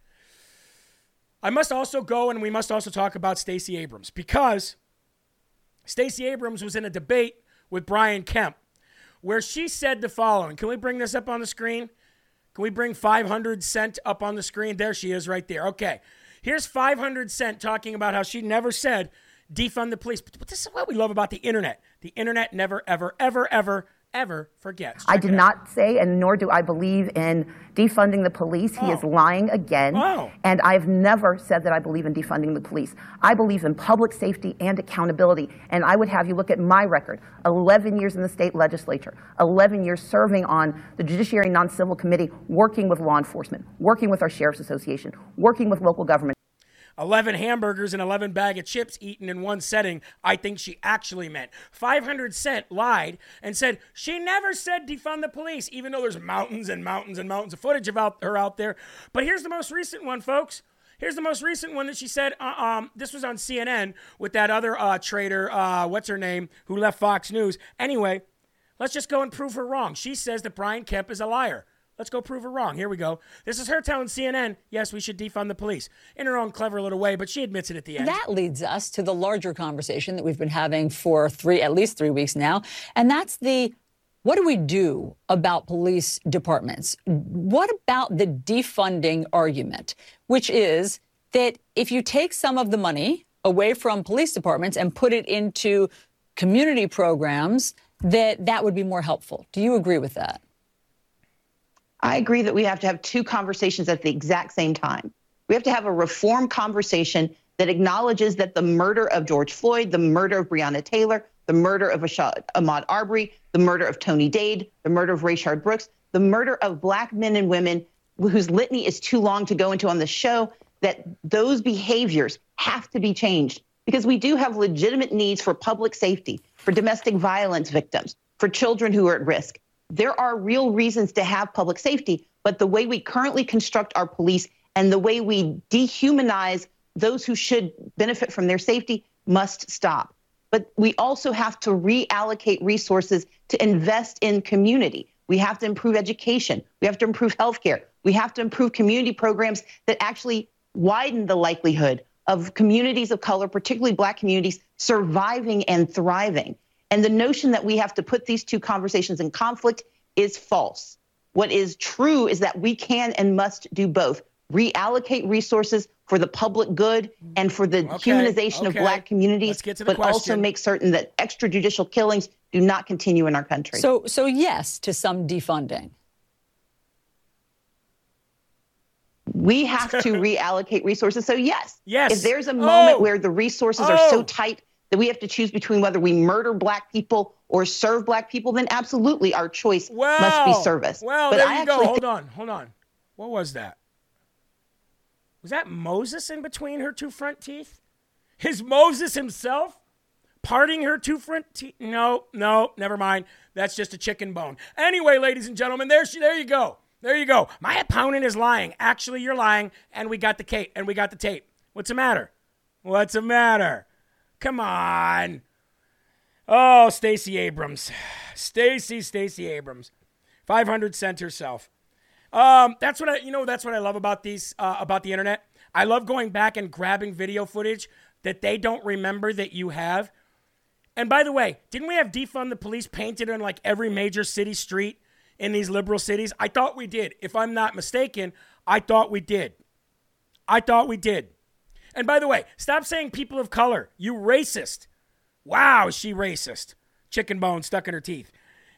I must also go and we must also talk about Stacey Abrams because Stacey Abrams was in a debate with Brian Kemp where she said the following. Can we bring this up on the screen? Can we bring 500 Cent up on the screen? There she is right there. Okay. Here's 500 Cent talking about how she never said defund the police. But this is what we love about the internet. The internet never, ever, ever, ever, ever forgets. Check I did not say, and nor do I believe in defunding the police. He oh. is lying again. Oh. And I've never said that I believe in defunding the police. I believe in public safety and accountability. And I would have you look at my record 11 years in the state legislature, 11 years serving on the Judiciary Non Civil Committee, working with law enforcement, working with our Sheriff's Association, working with local government. 11 hamburgers and 11 bag of chips eaten in one setting, I think she actually meant. 500 Cent lied and said she never said defund the police, even though there's mountains and mountains and mountains of footage about her out there. But here's the most recent one, folks. Here's the most recent one that she said. Uh, um, this was on CNN with that other uh, trader, uh, what's her name, who left Fox News. Anyway, let's just go and prove her wrong. She says that Brian Kemp is a liar. Let's go prove her wrong. Here we go. This is her telling CNN, yes, we should defund the police in her own clever little way, but she admits it at the end. That leads us to the larger conversation that we've been having for three, at least three weeks now, and that's the what do we do about police departments? What about the defunding argument, which is that if you take some of the money away from police departments and put it into community programs, that that would be more helpful. Do you agree with that? I agree that we have to have two conversations at the exact same time. We have to have a reform conversation that acknowledges that the murder of George Floyd, the murder of Breonna Taylor, the murder of Ahmaud Arbery, the murder of Tony McDade, the murder of Rayshard Brooks, the murder of black men and women whose litany is too long to go into on the show, that those behaviors have to be changed because we do have legitimate needs for public safety, for domestic violence victims, for children who are at risk there are real reasons to have public safety, but the way we currently construct our police and the way we dehumanize those who should benefit from their safety must stop. But we also have to reallocate resources to invest in community. We have to improve education. We have to improve healthcare. We have to improve community programs that actually widen the likelihood of communities of color, particularly black communities, surviving and thriving. And the notion that we have to put these two conversations in conflict is false. What is true is that we can and must do both reallocate resources for the public good and for the okay, humanization okay. of black communities, but question. also make certain that extrajudicial killings do not continue in our country. So, so yes to some defunding. We have to reallocate resources. So yes, yes. If there's a moment oh. where the resources oh. are so tight that we have to choose between whether we murder black people or serve black people, then absolutely our choice well, must be service. Well, but there I you go. Hold on, hold on. What was that? Was that Moses in between her two front teeth? Is Moses himself parting her two front teeth? No, no, never mind. That's just a chicken bone. Anyway, ladies and gentlemen, there, she, there you go. There you go. My opponent is lying. Actually, you're lying, and we got the tape. And we got the tape. What's the matter? What's the matter? Come on. Oh, Stacey Abrams. Stacey, Stacey Abrams. 500 cent herself. Um, that's what I, you know, that's what I love about these, uh, about the internet. I love going back and grabbing video footage that they don't remember that you have. And by the way, didn't we have defund the police painted on like every major city street in these liberal cities? I thought we did. If I'm not mistaken, I thought we did. I thought we did. And by the way, stop saying people of color. You racist. Wow, is she racist. Chicken bone stuck in her teeth.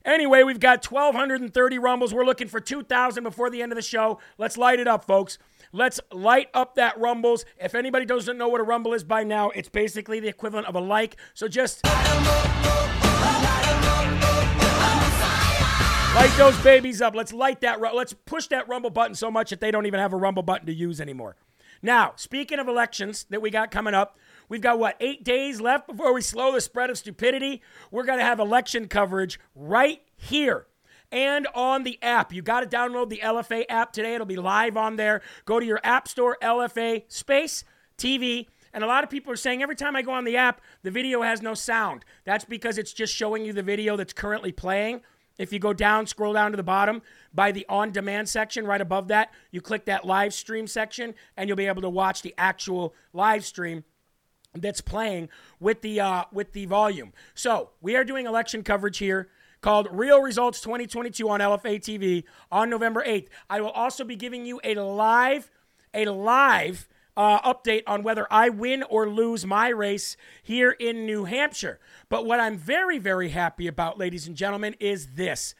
Anyway, we've got 1,230 rumbles. We're looking for 2,000 before the end of the show. Let's light it up, folks. Let's light up that rumbles. If anybody doesn't know what a rumble is by now, it's basically the equivalent of a like. So just light those babies up. Let's light that. Let's push that rumble button so much that they don't even have a rumble button to use anymore. Now, speaking of elections that we got coming up, we've got what, eight days left before we slow the spread of stupidity? We're going to have election coverage right here and on the app. You got to download the LFA app today. It'll be live on there. Go to your App Store, LFA space TV. And a lot of people are saying every time I go on the app, the video has no sound. That's because it's just showing you the video that's currently playing. If you go down, scroll down to the bottom by the on demand section right above that, you click that live stream section and you'll be able to watch the actual live stream that's playing with the uh, with the volume. So, we are doing election coverage here called Real Results 2022 on LFA TV on November 8th. I will also be giving you a live a live uh, update on whether I win or lose my race here in New Hampshire. But what I'm very, very happy about, ladies and gentlemen, is this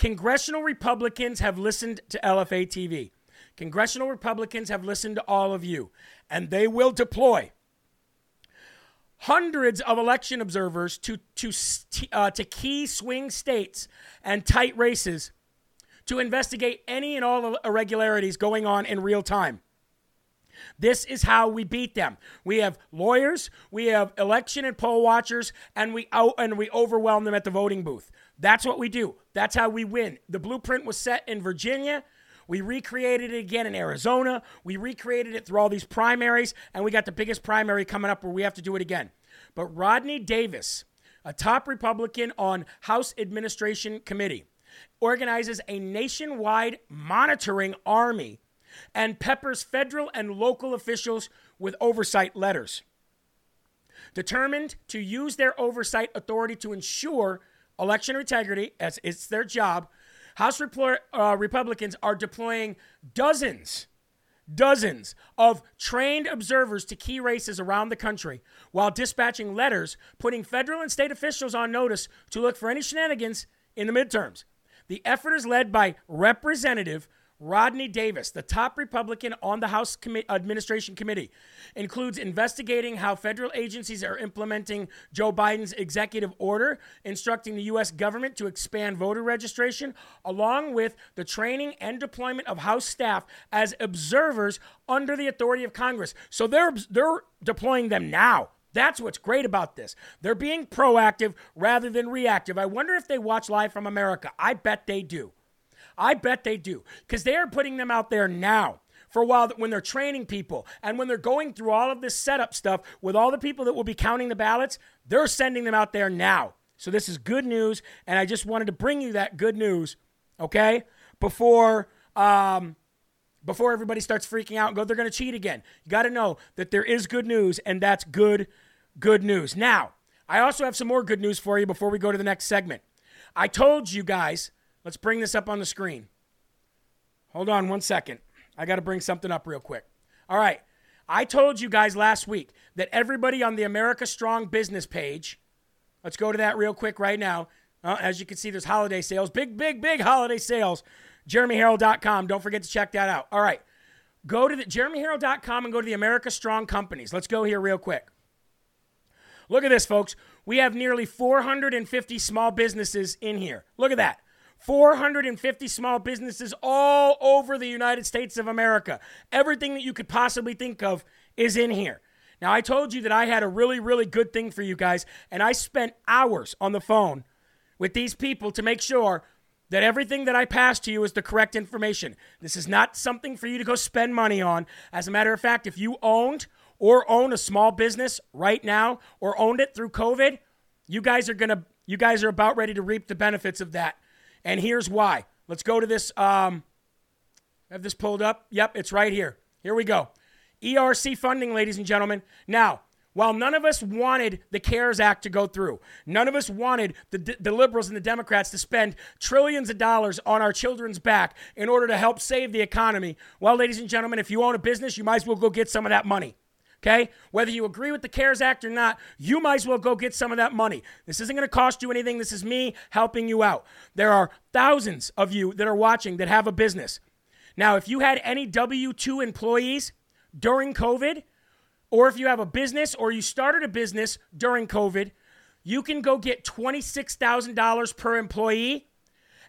congressional Republicans have listened to LFA TV. Congressional Republicans have listened to all of you, and they will deploy hundreds of election observers to, to, uh, to key swing states and tight races to investigate any and all irregularities going on in real time. This is how we beat them. We have lawyers, we have election and poll watchers, and we out and we overwhelm them at the voting booth. That's what we do. That's how we win. The blueprint was set in Virginia. We recreated it again in Arizona. We recreated it through all these primaries, and we got the biggest primary coming up where we have to do it again. But Rodney Davis, a top Republican on House Administration Committee, organizes a nationwide monitoring army and peppers federal and local officials with oversight letters. Determined to use their oversight authority to ensure election integrity, as it's their job, House uh, Republicans are deploying dozens, dozens of trained observers to key races around the country while dispatching letters putting federal and state officials on notice to look for any shenanigans in the midterms. The effort is led by Representative Rodney Davis, the top Republican on the House Com- Administration Committee, includes investigating how federal agencies are implementing Joe Biden's executive order instructing the U.S. government to expand voter registration, along with the training and deployment of House staff as observers under the authority of Congress. So they're, they're deploying them now. That's what's great about this. They're being proactive rather than reactive. I wonder if they watch Live from America. I bet they do. I bet they do because they are putting them out there now for a while when they're training people and when they're going through all of this setup stuff with all the people that will be counting the ballots, they're sending them out there now. So this is good news, and I just wanted to bring you that good news, okay? Before um, before everybody starts freaking out and go, they're going to cheat again. You got to know that there is good news, and that's good, good news. Now, I also have some more good news for you before we go to the next segment. I told you guys Let's bring this up on the screen. Hold on one second. I got to bring something up real quick. All right. I told you guys last week that everybody on the America Strong business page, let's go to that real quick right now. Uh, as you can see, there's holiday sales, big, big, big holiday sales. JeremyHerrell.com. Don't forget to check that out. All right. Go to the JeremyHerrell.com and go to the America Strong companies. Let's go here real quick. Look at this, folks. We have nearly 450 small businesses in here. Look at that. 450 small businesses all over the United States of America. Everything that you could possibly think of is in here. Now, I told you that I had a really, really good thing for you guys, and I spent hours on the phone with these people to make sure that everything that I passed to you is the correct information. This is not something for you to go spend money on. As a matter of fact, if you owned or own a small business right now or owned it through COVID, you guys are going to you guys are about ready to reap the benefits of that. And here's why. Let's go to this. Um, have this pulled up? Yep, it's right here. Here we go. ERC funding, ladies and gentlemen. Now, while none of us wanted the CARES Act to go through, none of us wanted the, the liberals and the Democrats to spend trillions of dollars on our children's back in order to help save the economy. Well, ladies and gentlemen, if you own a business, you might as well go get some of that money. Okay? Whether you agree with the CARES Act or not, you might as well go get some of that money. This isn't going to cost you anything. This is me helping you out. There are thousands of you that are watching that have a business. Now, if you had any W 2 employees during COVID, or if you have a business or you started a business during COVID, you can go get $26,000 per employee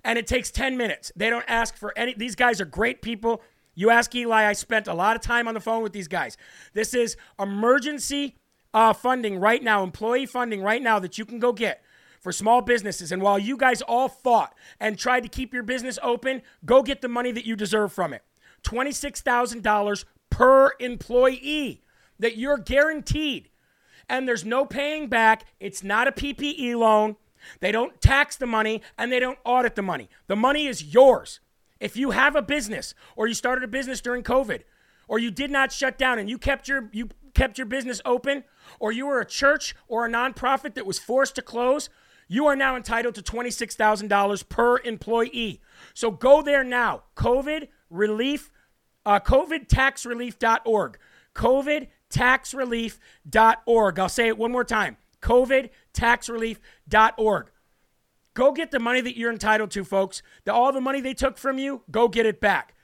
and it takes 10 minutes. They don't ask for any, these guys are great people. You ask Eli, I spent a lot of time on the phone with these guys. This is emergency uh, funding right now, employee funding right now that you can go get for small businesses. And while you guys all fought and tried to keep your business open, go get the money that you deserve from it. $26,000 per employee that you're guaranteed. And there's no paying back. It's not a PPE loan. They don't tax the money and they don't audit the money. The money is yours. If you have a business or you started a business during COVID or you did not shut down and you kept your you kept your business open or you were a church or a nonprofit that was forced to close, you are now entitled to $26,000 per employee. So go there now. COVID relief uh, covidtaxrelief.org. covidtaxrelief.org. I'll say it one more time. covidtaxrelief.org. Go get the money that you're entitled to, folks. The, all the money they took from you, go get it back.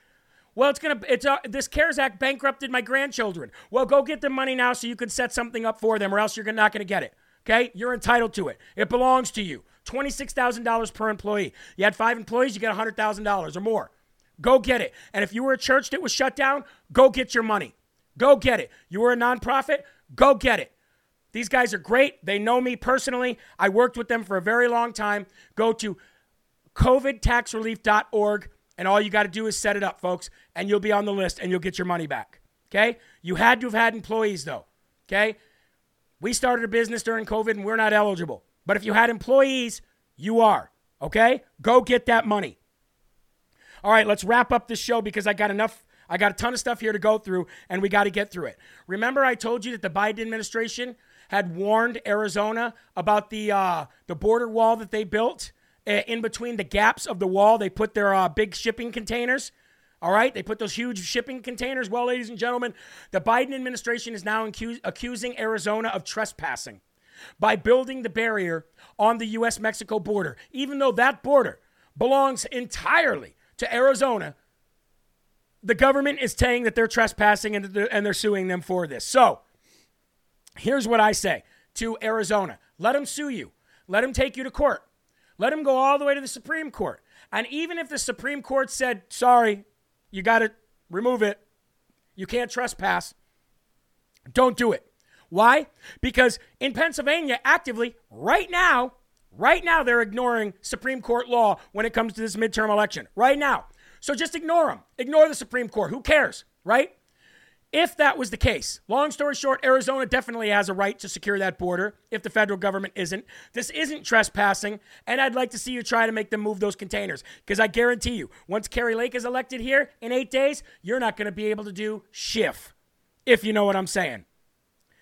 Well, it's gonna. It's uh, this CARES Act bankrupted my grandchildren. Well, go get the money now so you can set something up for them, or else you're not gonna get it. Okay, you're entitled to it. It belongs to you. Twenty-six thousand dollars per employee. You had five employees, you get hundred thousand dollars or more. Go get it. And if you were a church that was shut down, go get your money. Go get it. You were a nonprofit? Go get it. These guys are great. They know me personally. I worked with them for a very long time. Go to covidtaxrelief.org, and all you got to do is set it up, folks, and you'll be on the list and you'll get your money back. Okay? You had to have had employees, though. Okay? We started a business during COVID and we're not eligible. But if you had employees, you are. Okay? Go get that money. All right, let's wrap up this show because I got enough. I got a ton of stuff here to go through, and we got to get through it. Remember, I told you that the Biden administration had warned Arizona about the uh, the border wall that they built uh, in between the gaps of the wall. They put their uh, big shipping containers. All right, they put those huge shipping containers. Well, ladies and gentlemen, the Biden administration is now accus- accusing Arizona of trespassing by building the barrier on the U.S. Mexico border, even though that border belongs entirely to Arizona. The government is saying that they're trespassing and and they're suing them for this. So, here's what I say to Arizona let them sue you, let them take you to court, let them go all the way to the Supreme Court. And even if the Supreme Court said, sorry, you got to remove it, you can't trespass, don't do it. Why? Because in Pennsylvania, actively, right now, right now, they're ignoring Supreme Court law when it comes to this midterm election. Right now. So just ignore them. Ignore the Supreme Court. Who cares, right? If that was the case, long story short, Arizona definitely has a right to secure that border if the federal government isn't. This isn't trespassing, and I'd like to see you try to make them move those containers because I guarantee you, once Kari Lake is elected here in eight days, you're not going to be able to do shift, if you know what I'm saying.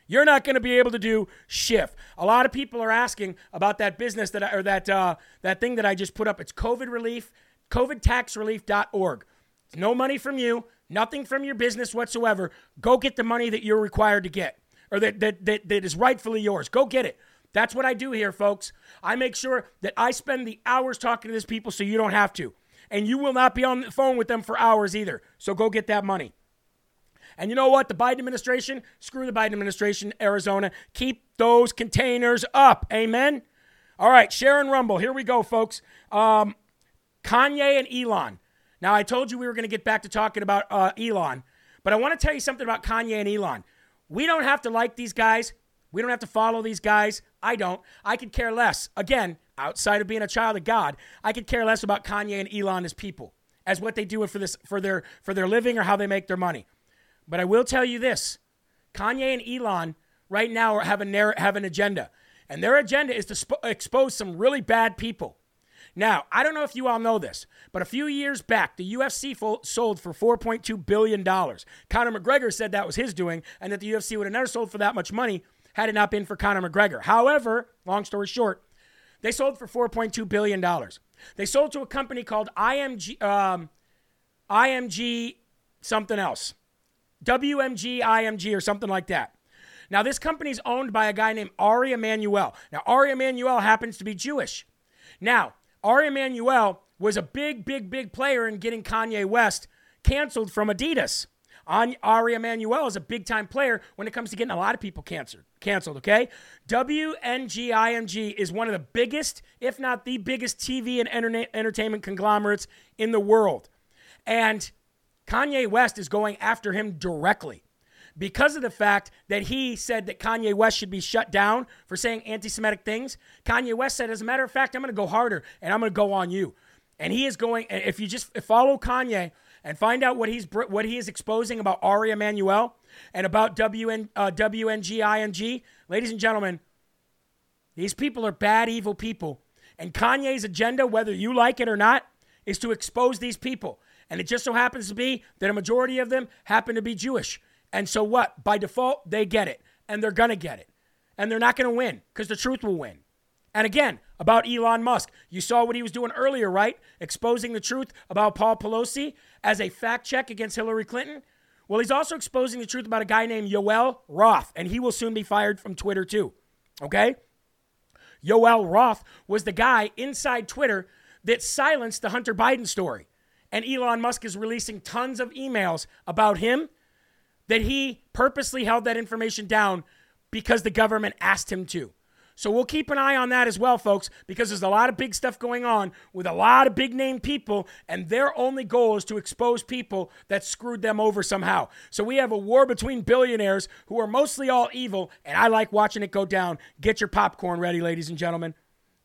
You're not going to be able to do shift. A lot of people are asking about that business that I, or that uh, that thing that I just put up. It's COVID relief, COVIDTaxRelief.org. It's no money from you, nothing from your business whatsoever. Go get the money that you're required to get, or that that that, that is rightfully yours. Go get it. That's what I do here, folks. I make sure that I spend the hours talking to these people so you don't have to. And you will not be on the phone with them for hours either. So go get that money. And you know what? The Biden administration, screw the Biden administration, Arizona. Keep those containers up. Amen. All right, Sharon Rumble. Here we go, folks. Um, Kanye and Elon. Now, I told you we were going to get back to talking about uh, Elon, but I want to tell you something about Kanye and Elon. We don't have to like these guys. We don't have to follow these guys. I don't. I could care less. Again, outside of being a child of God, I could care less about Kanye and Elon as people, as what they do for this for their for their living or how they make their money. But I will tell you this Kanye and Elon right now have, a have an agenda. And their agenda is to sp- expose some really bad people. Now, I don't know if you all know this, but a few years back, the UFC fo- sold for $4.2 billion. Conor McGregor said that was his doing and that the UFC would have never sold for that much money had it not been for Conor McGregor. However, long story short, they sold for $4.2 billion. They sold to a company called IMG, um, IMG something else. WMG IMG or something like that. Now, this company is owned by a guy named Ari Emanuel. Now, Ari Emanuel happens to be Jewish. Now, Ari Emanuel was a big, big, big player in getting Kanye West canceled from Adidas. Ari Emanuel is a big time player when it comes to getting a lot of people canceled. Canceled, okay? WNGIMG is one of the biggest, if not the biggest, TV and entertainment conglomerates in the world. And Kanye West is going after him directly because of the fact that he said that Kanye West should be shut down for saying anti Semitic things. Kanye West said, as a matter of fact, I'm going to go harder and I'm going to go on you. And he is going, if you just follow Kanye and find out what he's what he is exposing about Ari Emanuel and about WN, uh, WNGIMG, ladies and gentlemen, these people are bad, evil people. And Kanye's agenda, whether you like it or not, is to expose these people. And it just so happens to be that a majority of them happen to be Jewish. And so what? By default, they get it. And they're going to get it. And they're not going to win because the truth will win. And again, about Elon Musk, you saw what he was doing earlier, right? Exposing the truth about Paul Pelosi as a fact check against Hillary Clinton. Well, he's also exposing the truth about a guy named Yoel Roth, and he will soon be fired from Twitter too. Okay? Yoel Roth was the guy inside Twitter that silenced the Hunter Biden story. And Elon Musk is releasing tons of emails about him that he purposely held that information down because the government asked him to. So we'll keep an eye on that as well, folks, because there's a lot of big stuff going on with a lot of big name people, and their only goal is to expose people that screwed them over somehow. So we have a war between billionaires who are mostly all evil, and I like watching it go down. Get your popcorn ready, ladies and gentlemen.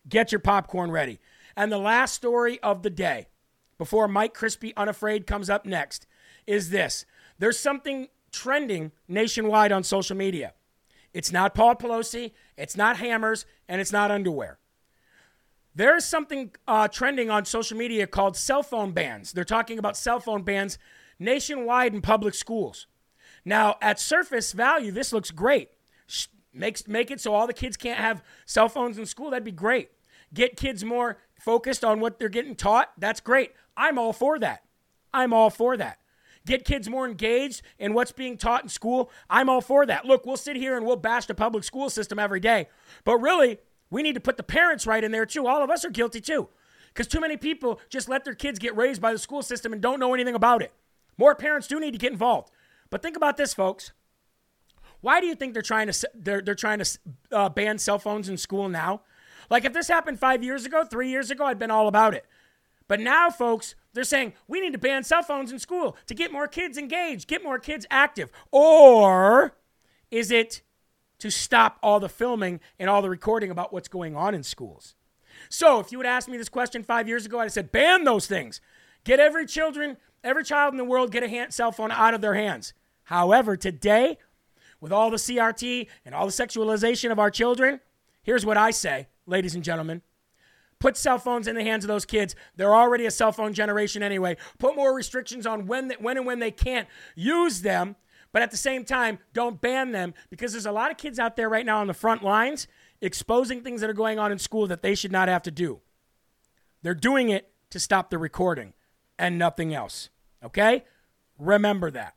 Get your popcorn ready. And the last story of the day, before Mike Crispi Unafraid comes up next, is this. There's something trending nationwide on social media. It's not Paul Pelosi, it's not hammers, and it's not underwear. There is something uh, trending on social media called cell phone bans. They're talking about cell phone bans nationwide in public schools. Now, at surface value, this looks great. Makes, make it so all the kids can't have cell phones in school. That'd be great. Get kids more focused on what they're getting taught. That's great. I'm all for that. I'm all for that get kids more engaged in what's being taught in school, I'm all for that. Look, we'll sit here and we'll bash the public school system every day. But really, we need to put the parents right in there too. All of us are guilty too. Because too many people just let their kids get raised by the school system and don't know anything about it. More parents do need to get involved. But think about this, folks. Why do you think they're trying to they're, they're trying to uh, ban cell phones in school now? Like if this happened five years ago, three years ago, I'd been all about it. But now, folks, they're saying we need to ban cell phones in school to get more kids engaged, get more kids active. Or is it to stop all the filming and all the recording about what's going on in schools? So, if you would ask me this question five years ago, I'd have said ban those things. Get every children, every child in the world, get a hand, cell phone out of their hands. However, today, with all the CRT and all the sexualization of our children, here's what I say, ladies and gentlemen. Put cell phones in the hands of those kids. They're already a cell phone generation anyway. Put more restrictions on when, when and when they can't use them. But at the same time, don't ban them because there's a lot of kids out there right now on the front lines exposing things that are going on in school that they should not have to do. They're doing it to stop the recording and nothing else. Okay? Remember that.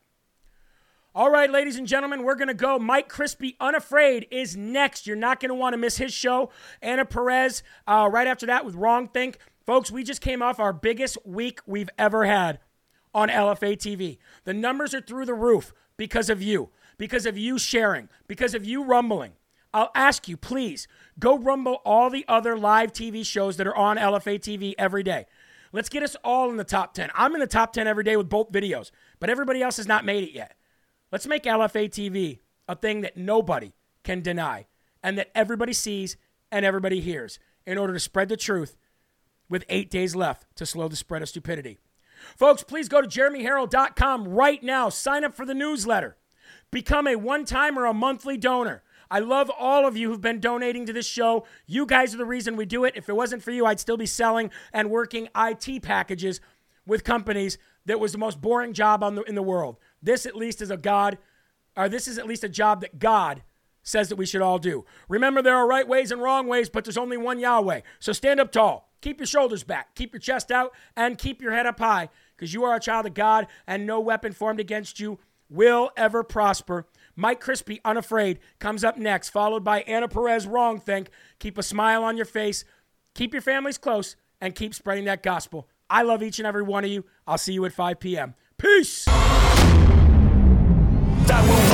All right, ladies and gentlemen, we're going to go. Mike Crispi, Unafraid, is next. You're not going to want to miss his show. Anna Perez, uh, right after that with Wrong Think. Folks, we just came off our biggest week we've ever had on LFA TV. The numbers are through the roof because of you, because of you sharing, because of you rumbling. I'll ask you, please, go rumble all the other live TV shows that are on LFA TV every day. Let's get us all in the top 10. I'm in the top 10 every day with both videos, but everybody else has not made it yet. Let's make LFA TV a thing that nobody can deny and that everybody sees and everybody hears in order to spread the truth with eight days left to slow the spread of stupidity. Folks, please go to jeremyherrell.com right now. Sign up for the newsletter. Become a one time or a monthly donor. I love all of you who've been donating to this show. You guys are the reason we do it. If it wasn't for you, I'd still be selling and working IT packages with companies that was the most boring job the, in the world. This at least is a God, or this is at least a job that God says that we should all do. Remember, there are right ways and wrong ways, but there's only one Yahweh. So stand up tall, keep your shoulders back, keep your chest out, and keep your head up high, because you are a child of God, and no weapon formed against you will ever prosper. Mike Crispi, unafraid, comes up next, followed by Anna Perez, wrong think. Keep a smile on your face, keep your families close, and keep spreading that gospel. I love each and every one of you. I'll see you at 5 p.m. Peace. Something